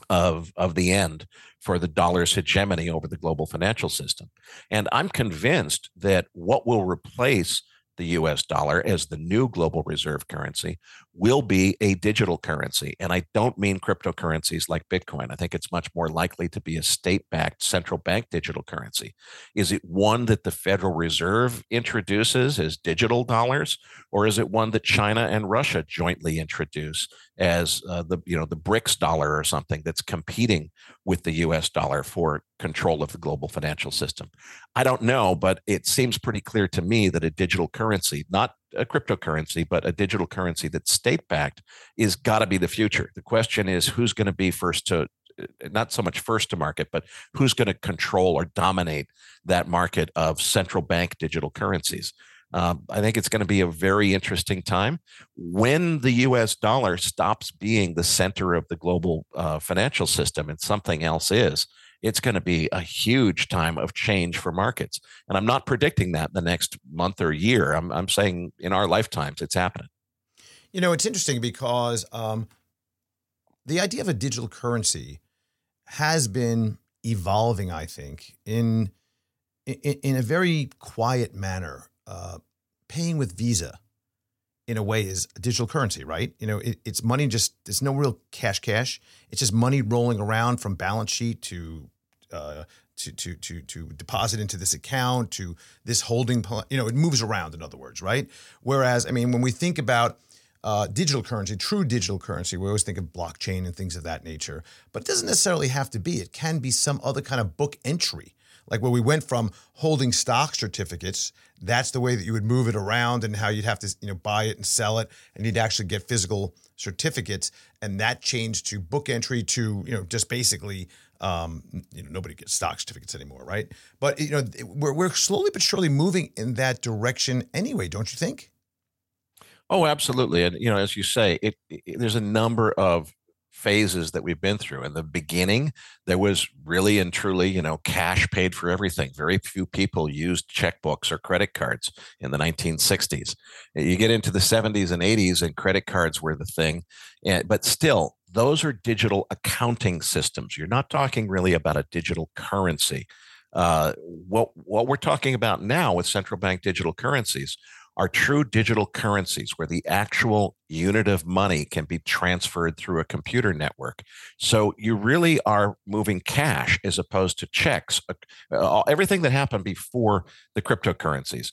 of of the end for the dollar's hegemony over the global financial system. And i'm convinced that what will replace the US dollar as the new global reserve currency will be a digital currency. And I don't mean cryptocurrencies like Bitcoin. I think it's much more likely to be a state backed central bank digital currency. Is it one that the Federal Reserve introduces as digital dollars, or is it one that China and Russia jointly introduce as uh, the you know the BRICS dollar or something that's competing with the US dollar for control of the global financial system? I don't know, but it seems pretty clear to me that a digital currency, not a cryptocurrency, but a digital currency that's state backed, is got to be the future. The question is who's going to be first to, uh, not so much first to market, but who's going to control or dominate that market of central bank digital currencies. Um, I think it's going to be a very interesting time when the US dollar stops being the center of the global uh, financial system and something else is it's going to be a huge time of change for markets. And I'm not predicting that the next month or year. I'm, I'm saying in our lifetimes, it's happening. You know, it's interesting because um, the idea of a digital currency has been evolving, I think, in in, in a very quiet manner. Uh, paying with Visa, in a way, is digital currency, right? You know, it, it's money. Just there's no real cash, cash. It's just money rolling around from balance sheet to uh, to to to to deposit into this account to this holding you know it moves around in other words right whereas i mean when we think about uh, digital currency true digital currency we always think of blockchain and things of that nature but it doesn't necessarily have to be it can be some other kind of book entry Like where we went from holding stock certificates, that's the way that you would move it around and how you'd have to, you know, buy it and sell it and you'd actually get physical certificates. And that changed to book entry to, you know, just basically um, you know, nobody gets stock certificates anymore, right? But you know, we're we're slowly but surely moving in that direction anyway, don't you think? Oh, absolutely. And you know, as you say, it, it, there's a number of phases that we've been through. In the beginning, there was really and truly, you know, cash paid for everything. Very few people used checkbooks or credit cards in the 1960s. You get into the 70s and 80s, and credit cards were the thing. And, but still, those are digital accounting systems. You're not talking really about a digital currency. Uh, what what we're talking about now with central bank digital currencies are true digital currencies where the actual unit of money can be transferred through a computer network. So you really are moving cash as opposed to checks. Uh, everything that happened before the cryptocurrencies,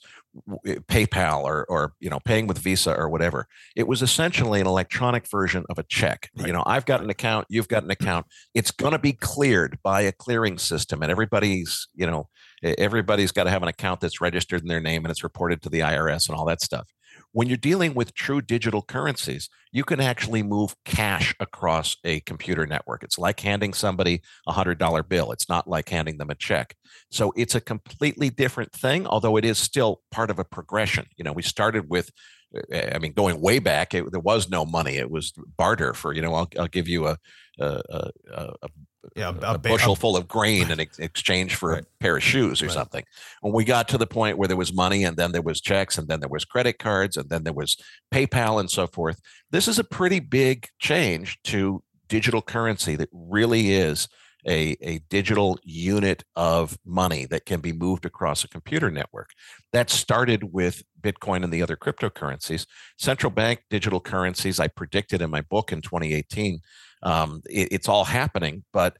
Eh, PayPal or or you know paying with Visa or whatever, it was essentially an electronic version of a check. Right. You know, I've got an account, you've got an account. It's going to be cleared by a clearing system, and everybody's you know everybody's got to have an account that's registered in their name and it's reported to the IRS and all that stuff. When you're dealing with true digital currencies, you can actually move cash across a computer network. It's like handing somebody a $100 bill. It's not like handing them a check. So it's a completely different thing, although it is still part of a progression. You know, we started with uh, I mean, going way back, it, there was no money. It was barter for, you know, I'll, I'll give you a, a, a, a yeah, a, a bushel full of grain in exchange for right. a pair of shoes or right. something. When we got to the point where there was money and then there was checks and then there was credit cards and then there was PayPal and so forth, this is a pretty big change to digital currency that really is a, a digital unit of money that can be moved across a computer network. That started with Bitcoin and the other cryptocurrencies. Central bank digital currencies, I predicted in my book in 2018 um, it, it's all happening, but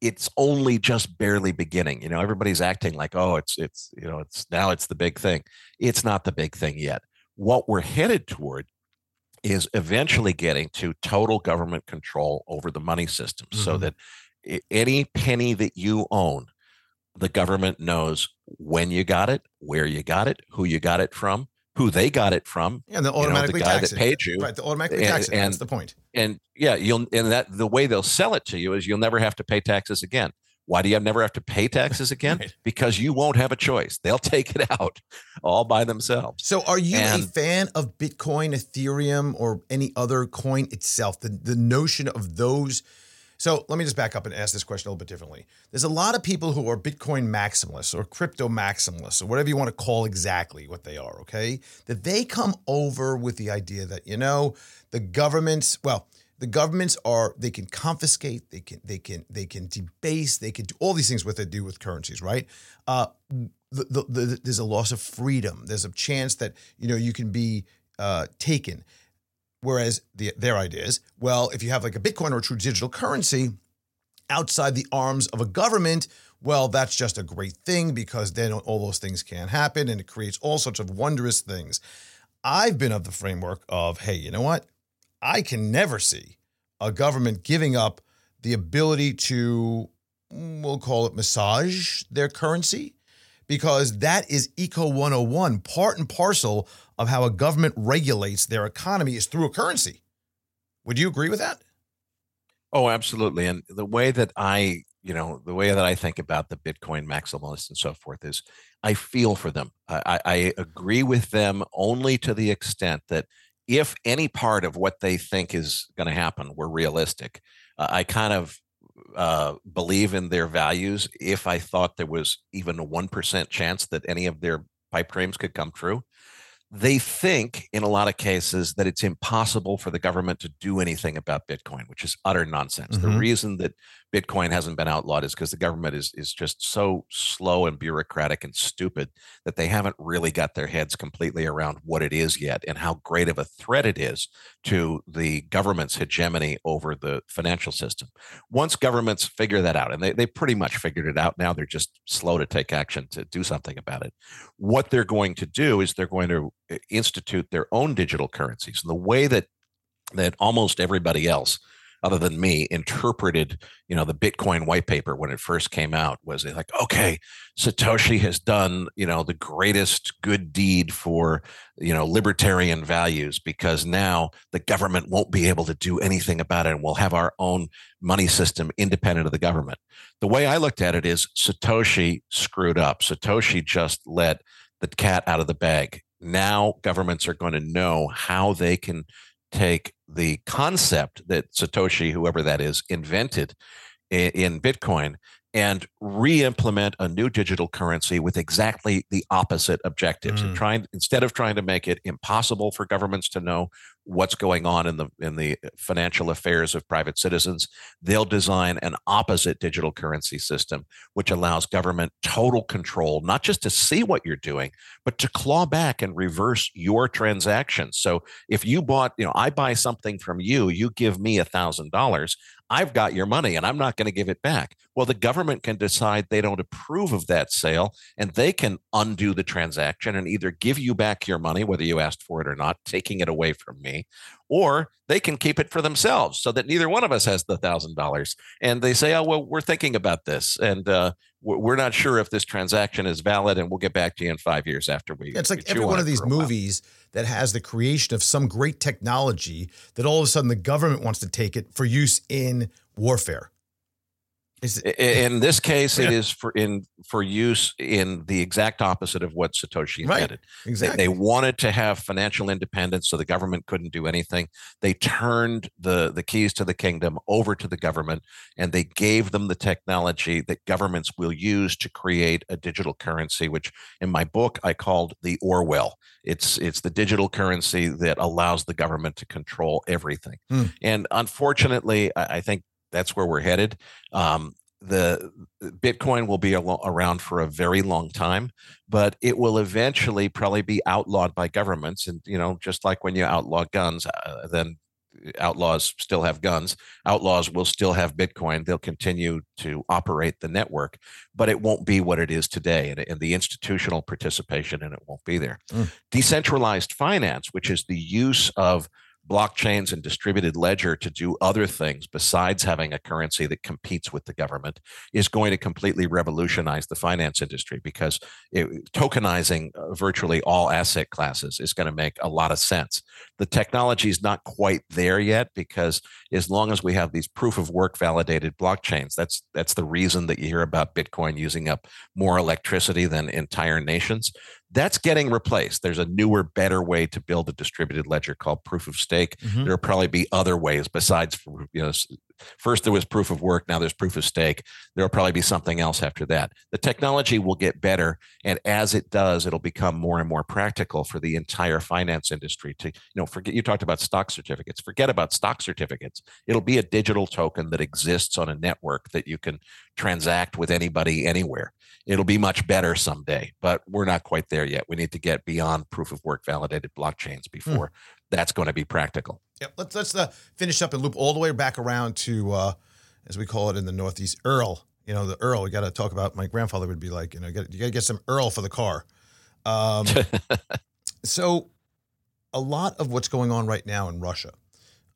it's only just barely beginning. You know, everybody's acting like, oh, it's it's you know, it's now it's the big thing. It's not the big thing yet. What we're headed toward is eventually getting to total government control over the money system, mm-hmm. so that any penny that you own, the government knows when you got it, where you got it, who you got it from, who they got it from. Yeah, and they automatically you know, the guy that paid you. Right, they automatically and, tax it. And, That's the point. And yeah, you'll and that the way they'll sell it to you is you'll never have to pay taxes again. Why do you never have to pay taxes again? right. Because you won't have a choice. They'll take it out all by themselves. So, are you and, a fan of Bitcoin, Ethereum, or any other coin itself? The the notion of those so let me just back up and ask this question a little bit differently. There's a lot of people who are Bitcoin maximalists or crypto maximalists or whatever you want to call exactly what they are, okay? That they come over with the idea that, you know, the governments, well, the governments are they can confiscate, they can they can they can debase, they can do all these things what they do with currencies, right? Uh, the, the, the, there's a loss of freedom. There's a chance that you know you can be uh, taken. Whereas the, their idea is, well, if you have like a Bitcoin or a true digital currency outside the arms of a government, well, that's just a great thing because then all those things can happen and it creates all sorts of wondrous things. I've been of the framework of, hey, you know what? I can never see a government giving up the ability to, mm, we'll call it massage their currency, because that is Eco 101, part and parcel of how a government regulates their economy is through a currency. Would you agree with that? Oh, absolutely. And the way that I, you know, the way that I think about the Bitcoin maximalists and so forth is I feel for them. I, I agree with them only to the extent that if any part of what they think is going to happen were realistic, uh, I kind of uh, believe in their values if I thought there was even a 1% chance that any of their pipe dreams could come true they think in a lot of cases that it's impossible for the government to do anything about Bitcoin, which is utter nonsense. Mm-hmm. The reason that Bitcoin hasn't been outlawed is because the government is is just so slow and bureaucratic and stupid that they haven't really got their heads completely around what it is yet and how great of a threat it is to the government's hegemony over the financial system. Once governments figure that out, and they, they pretty much figured it out now, they're just slow to take action to do something about it. What they're going to do is they're going to eh, institute their own digital currencies. And the way that that almost everybody else other than me interpreted you know the bitcoin white paper when it first came out was they like okay satoshi has done you know the greatest good deed for you know libertarian values because now the government won't be able to do anything about it and we'll have our own money system independent of the government. The way i looked at it is satoshi screwed up. Satoshi just let the cat out of the bag. Now governments are going to know how they can take the concept that Satoshi, whoever that is, invented in Bitcoin and re-implement a new digital currency with exactly the opposite objectives. Mm. And trying instead of trying to make it impossible for governments to know what's going on in the in the financial affairs of private citizens, they'll design an opposite digital currency system which allows government total control, not just to see what you're doing, but to claw back and reverse your transactions. So if you bought, you know, I buy something from you, you give me a thousand dollars, I've got your money and I'm not going to give it back. Well, the government can decide they don't approve of that sale and they can undo the transaction and either give you back your money, whether you asked for it or not, taking it away from me, or they can keep it for themselves so that neither one of us has the thousand dollars. And they say, oh, well, we're thinking about this and uh, we're not sure if this transaction is valid and we'll get back to you in five years after we. Yeah, it's like every one of these movies that has the creation of some great technology that all of a sudden the government wants to take it for use in warfare. Is in this case, it is for in for use in the exact opposite of what Satoshi intended. Right. Exactly. They, they, wanted to have financial independence, so the government couldn't do anything. They turned the the keys to the kingdom over to the government, and they gave them the technology that governments will use to create a digital currency, which in my book I called the Orwell. It's it's the digital currency that allows the government to control everything. Hmm. And unfortunately, I, I think that's where we're headed. Um, the Bitcoin will be around for a very long time, but it will eventually probably be outlawed by governments. And you know, just like when you outlaw guns, uh, then outlaws still have guns. Outlaws will still have Bitcoin. They'll continue to operate the network, but it won't be what it is today. And, and the institutional participation in it won't be there. Mm. Decentralized finance, which is the use of blockchains and distributed ledger to do other things besides having a currency that competes with the government is going to completely revolutionize the finance industry because it, tokenizing uh, virtually all asset classes is going to make a lot of sense. The technology is not quite there yet because as long as we have these proof of work validated blockchains, that's that's the reason that you hear about Bitcoin using up more electricity than entire nations that's getting replaced. There's a newer, better way to build a distributed ledger called proof of stake. Mm-hmm. There'll probably be other ways besides, you know, first there was proof of work, now there's proof of stake. There'll probably be something else after that. The technology will get better, and as it does, it'll become more and more practical for the entire finance industry to, you know, forget you talked about stock certificates. Forget about stock certificates. It'll be a digital token that exists on a network that you can transact with anybody anywhere it'll be much better someday, but we're not quite there yet. We need to get beyond proof of work validated blockchains hmm. before that's going to be practical. Yeah, let's let's uh, finish up and loop all the way back around to, uh, as we call it in the Northeast, Earl. You know, the Earl. We got to talk about. My grandfather would be like, you know, you got to get some Earl for the car. Um, so, a lot of what's going on right now in Russia.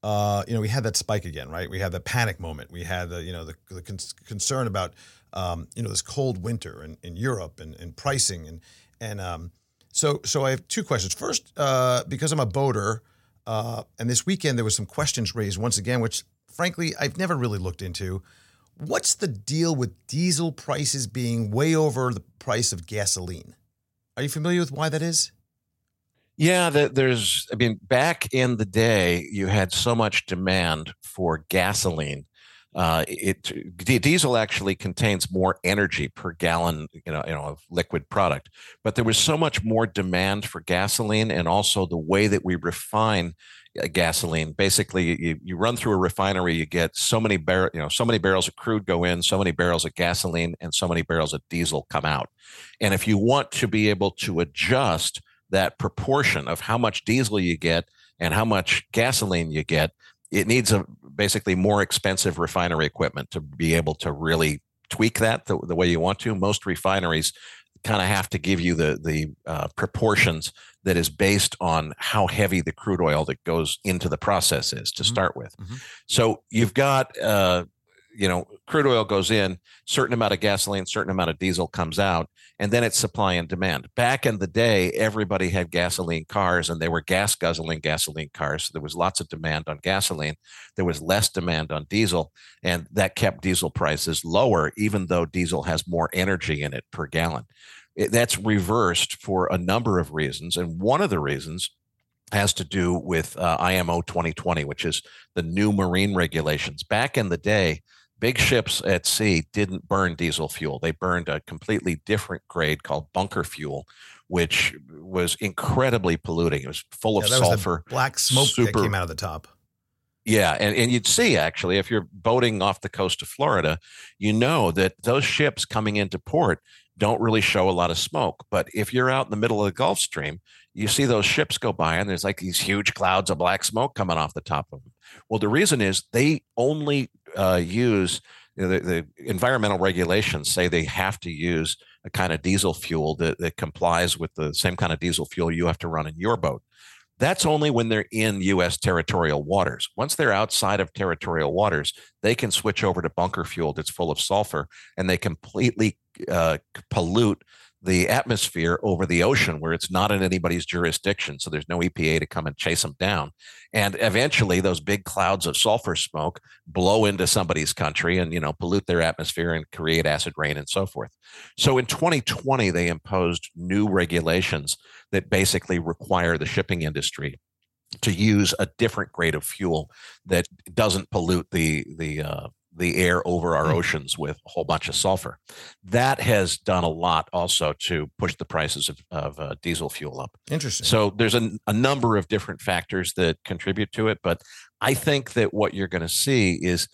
Uh, you know, we had that spike again, right? We had the panic moment. We had the, you know, the, the con- concern about um, you know this cold winter in, in Europe and, and pricing and and um, so so I have two questions. First, uh, because I'm a boater, uh, and this weekend there was some questions raised once again, which frankly I've never really looked into. What's the deal with diesel prices being way over the price of gasoline? Are you familiar with why that is? Yeah, there's. I mean, back in the day, you had so much demand for gasoline uh, it diesel actually contains more energy per gallon, you know, you know, of liquid product. But there was so much more demand for gasoline, and also the way that we refine uh, gasoline. Basically, you, you run through a refinery, you get so many bar, you know, so many barrels of crude go in, so many barrels of gasoline, and so many barrels of diesel come out. And if you want to be able to adjust that proportion of how much diesel you get and how much gasoline you get, it needs a basically more expensive refinery equipment to be able to really tweak that the, the way you want to. Most refineries kind of have to give you the the uh, proportions that is based on how heavy the crude oil that goes into the process is to mm-hmm. start with. Mm-hmm. So you've got uh, you know, crude oil goes in, certain amount of gasoline, certain amount of diesel comes out, and then it's supply and demand. Back in the day, everybody had gasoline cars and they were gas guzzling gasoline cars. So there was lots of demand on gasoline. There was less demand on diesel, and that kept diesel prices lower, even though diesel has more energy in it per gallon. That's reversed for a number of reasons. And one of the reasons has to do with uh, IMO 2020, which is the new marine regulations. Back in the day, big ships at sea didn't burn diesel fuel. They burned a completely different grade called bunker fuel, which was incredibly polluting. It was full of yeah, sulfur. black smoke super, that came out of the top. Yeah, and, and you'd see actually if you're boating off the coast of Florida, you know that those ships coming into port don't really show a lot of smoke. But if you're out in the middle of the Gulf Stream, you see those ships go by and there's like these huge clouds of black smoke coming off the top of them. Well, the reason is they only uh, use you know, the, the, environmental regulations say they have to use a kind of diesel fuel that, that complies with the same kind of diesel fuel you have to run in your boat. That's only when they're in U.S. territorial waters. Once they're outside of territorial waters, they can switch over to bunker fuel that's full of sulfur and they completely uh, pollute the atmosphere over the ocean where it's not in anybody's jurisdiction. So there's no EPA to come and chase them down. And eventually those big clouds of sulfur smoke blow into somebody's country and, you know, pollute their atmosphere and create acid rain and so forth. So in 2020, they imposed new regulations that basically require the shipping industry to use a different grade of fuel that doesn't pollute the the uh, the air over our mm. oceans with a whole bunch of sulfur. That has done a lot also to push the prices of, of uh, diesel fuel up. Interesting. So there's a, a number of different factors that contribute to it, but I think that what you're going to see is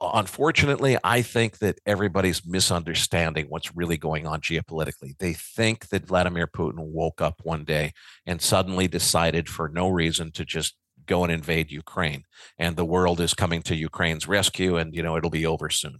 unfortunately, I think that everybody's misunderstanding what's really going on geopolitically. They think that Vladimir Putin woke up one day and suddenly decided for no reason to just go and invade Ukraine, and the world is coming to Ukraine's rescue, and you know it'll be over soon.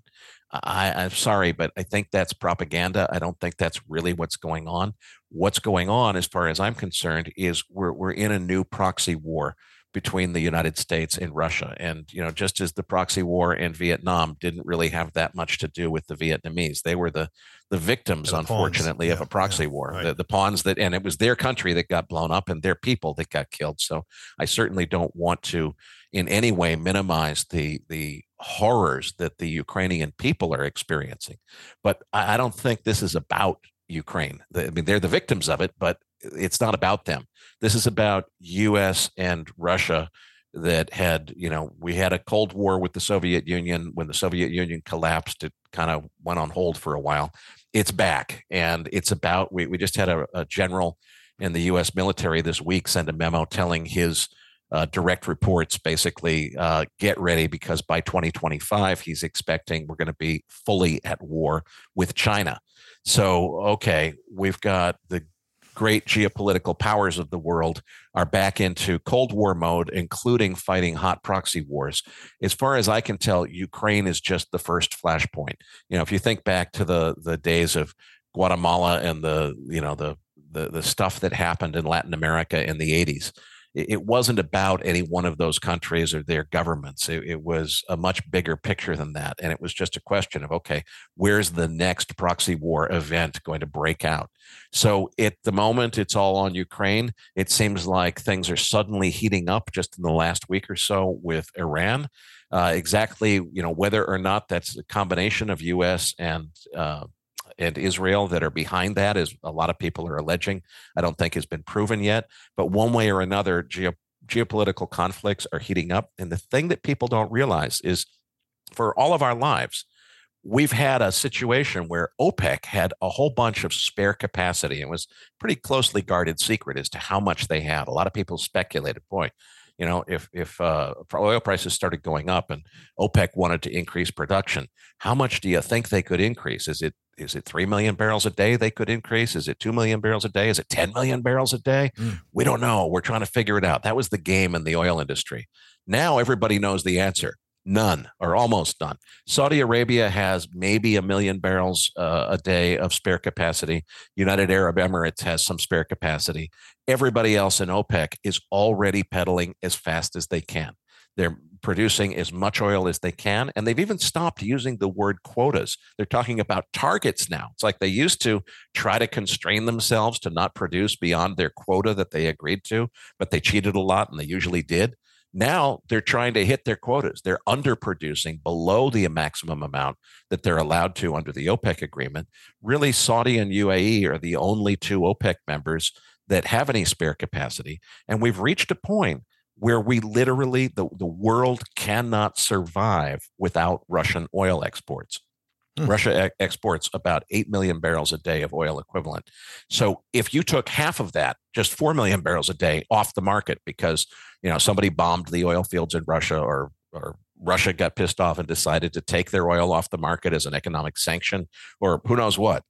I, I'm sorry, but I think that's propaganda. I don't think that's really what's going on. What's going on, as far as I'm concerned, is we're we're in a new proxy war between the United States and Russia. And, you know, just as the proxy war in Vietnam didn't really have that much to do with the Vietnamese, they were the, the victims, the unfortunately, of a proxy yeah, war. Right. The, the pawns that, and it was their country that got blown up and their people that got killed. So I certainly don't want to in any way minimize the, the horrors that the Ukrainian people are experiencing. But I, I don't think this is about Ukraine. I mean, they're the victims of it, but it's not about them. This is about U.S. and Russia that had, you know, we had a Cold War with the Soviet Union. When the Soviet Union collapsed, it kind of went on hold for a while. It's back, and it's about. We we just had a, a general in the U.S. military this week send a memo telling his uh, direct reports basically uh, get ready because by 2025 he's expecting we're going to be fully at war with China. So okay, we've got the great geopolitical powers of the world are back into Cold War mode, including fighting hot proxy wars. As far as I can tell, Ukraine is just the first flashpoint. You know, if you think back to the the days of Guatemala and the you know the the, the stuff that happened in Latin America in the 80s it wasn't about any one of those countries or their governments. It, it, was a much bigger picture than that. And it was just a question of, okay, where's the next proxy war event going to break out? So at the moment, it's all on Ukraine. It seems like things are suddenly heating up just in the last week or so with Iran. Uh, exactly, you know, whether or not that's a combination of U.S. and uh, and Israel that are behind that, as a lot of people are alleging. I don't think has been proven yet. But one way or another, geo- geopolitical conflicts are heating up. And the thing that people don't realize is for all of our lives, we've had a situation where OPEC had a whole bunch of spare capacity. It was pretty closely guarded secret as to how much they had. A lot of people speculated, boy, you know, if if uh, oil prices started going up and OPEC wanted to increase production, how much do you think they could increase? Is it is it 3 million barrels a day they could increase? Is it 2 million barrels a day? Is it 10 million barrels a day? Mm. We don't know. We're trying to figure it out. That was the game in the oil industry. Now everybody knows the answer None or almost none. Saudi Arabia has maybe a million barrels uh, a day of spare capacity. United Arab Emirates has some spare capacity. Everybody else in OPEC is already pedaling as fast as they can. They're producing as much oil as they can. And they've even stopped using the word quotas. They're talking about targets now. It's like they used to try to constrain themselves to not produce beyond their quota that they agreed to, but they cheated a lot and they usually did. Now they're trying to hit their quotas. They're underproducing below the maximum amount that they're allowed to under the OPEC agreement. Really, Saudi and UAE are the only two OPEC members that have any spare capacity. And we've reached a point where we literally, the, the world cannot survive without Russian oil exports. Hmm. Russia exports about 8 million barrels a day of oil equivalent. So if you took half of that, just 4 million barrels a day off the market because, you know, somebody bombed the oil fields in Russia or or Russia got pissed off and decided to take their oil off the market as an economic sanction or who knows what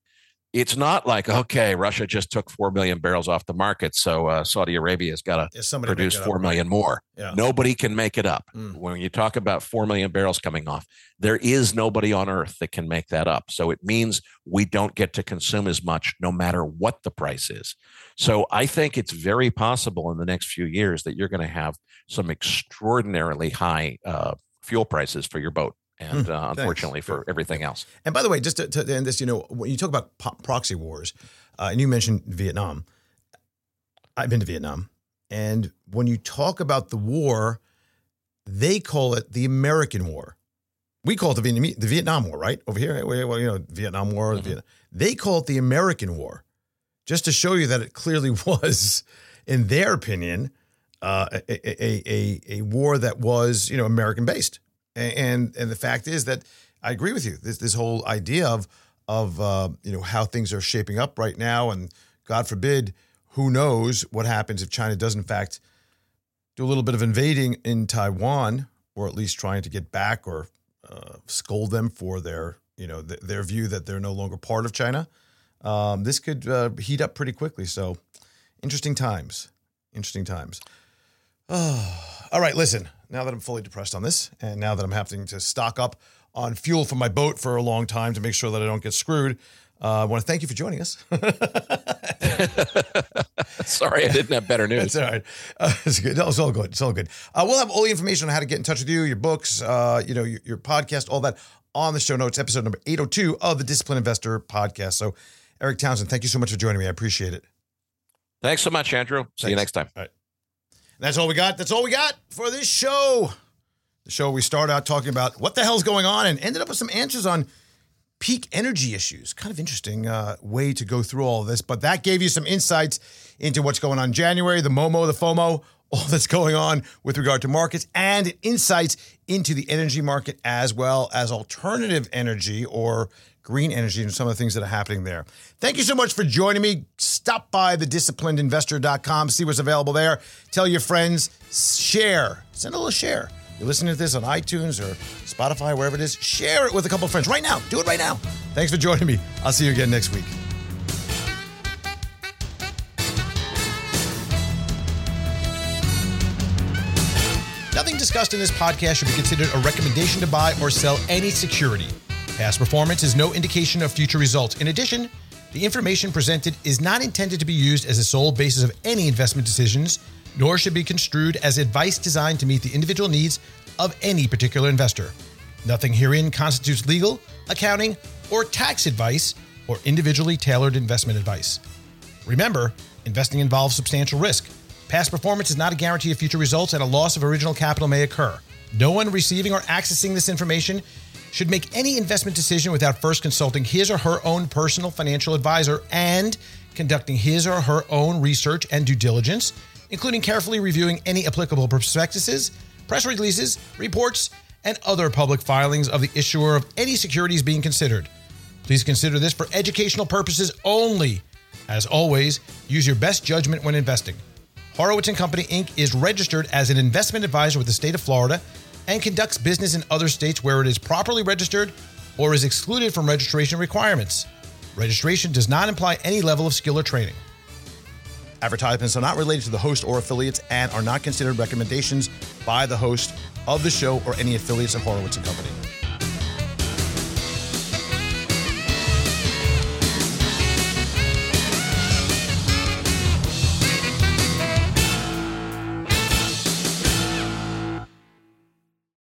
it's not like okay, Russia just took four million barrels off the market, so uh, Saudi Arabia has got to produce four million right? more. Yeah. Nobody can make it up. Mm. When you talk about four million barrels coming off, there is nobody on earth that can make that up. So it means we don't get to consume as much, no matter what the price is. So I think it's very possible in the next few years that you're going to have some extraordinarily high uh, fuel prices for your boat and mm, uh, unfortunately for everything else. And by the way, just to, to end this, you know, when you talk about po- proxy wars, uh, and you mentioned Vietnam, I've been to Vietnam, and when you talk about the war, they call it the American War. We call it the Vietnam, the Vietnam War, right over here. Well, you know, Vietnam War. Mm-hmm. Vietnam. They call it the American War, just to show you that it clearly was, in their opinion, uh, a, a, a, a war that was you know American based. And and the fact is that I agree with you. This this whole idea of of uh, you know how things are shaping up right now, and God forbid, who knows what happens if China does in fact do a little bit of invading in Taiwan, or at least trying to get back or uh, scold them for their you know th- their view that they're no longer part of China. Um, this could uh, heat up pretty quickly. So interesting times. Interesting times. Oh, all right, listen now that I'm fully depressed on this, and now that I'm having to stock up on fuel for my boat for a long time to make sure that I don't get screwed, uh, I want to thank you for joining us. Sorry, I didn't have better news. It's all right. Uh, it's good. No, it's all good. It's all good. Uh, we'll have all the information on how to get in touch with you, your books, uh, you know, your, your, podcast, all that on the show notes, episode number 802 of the Discipline Investor podcast. So, Erik Townsend, thank you so much for joining me. I appreciate it. Thanks so much, Andrew. See Thanks. you next time. That's all we got. That's all we got for this show. The show we start out talking about what the hell's going on and ended up with some answers on peak energy issues. Kind of interesting uh, way to go through all of this, but that gave you some insights into what's going on January, the Momo, the FOMO, all that's going on with regard to markets, and insights into the energy market as well as alternative energy or green energy and some of the things that are happening there. Thank you so much for joining me. Stop by thedisciplinedinvestor.com, see what's available there. Tell your friends, share, send a little share. You're listening to this on iTunes or Spotify, wherever it is, share it with a couple of friends right now. Do it right now. Thanks for joining me. I'll see you again next week. Nothing discussed in this podcast should be considered a recommendation to buy or sell any security. Past performance is no indication of future results. In addition, the information presented is not intended to be used as a sole basis of any investment decisions, nor should be construed as advice designed to meet the individual needs of any particular investor. Nothing herein constitutes legal, accounting, or tax advice or individually tailored investment advice. Remember, investing involves substantial risk. Past performance is not a guarantee of future results, and a loss of original capital may occur. No one receiving or accessing this information should make any investment decision without first consulting his or her own personal financial advisor and conducting his or her own research and due diligence, including carefully reviewing any applicable prospectuses, press releases, reports, and other public filings of the issuer of any securities being considered. Please consider this for educational purposes only. As always, use your best judgment when investing. Horowitz and Company Inc. is registered as an investment advisor with the state of Florida and conducts business in other states where it is properly registered or is excluded from registration requirements. Registration does not imply any level of skill or training. Advertisements are not related to the host or affiliates and are not considered recommendations by the host of the show or any affiliates of Horowitz and Company.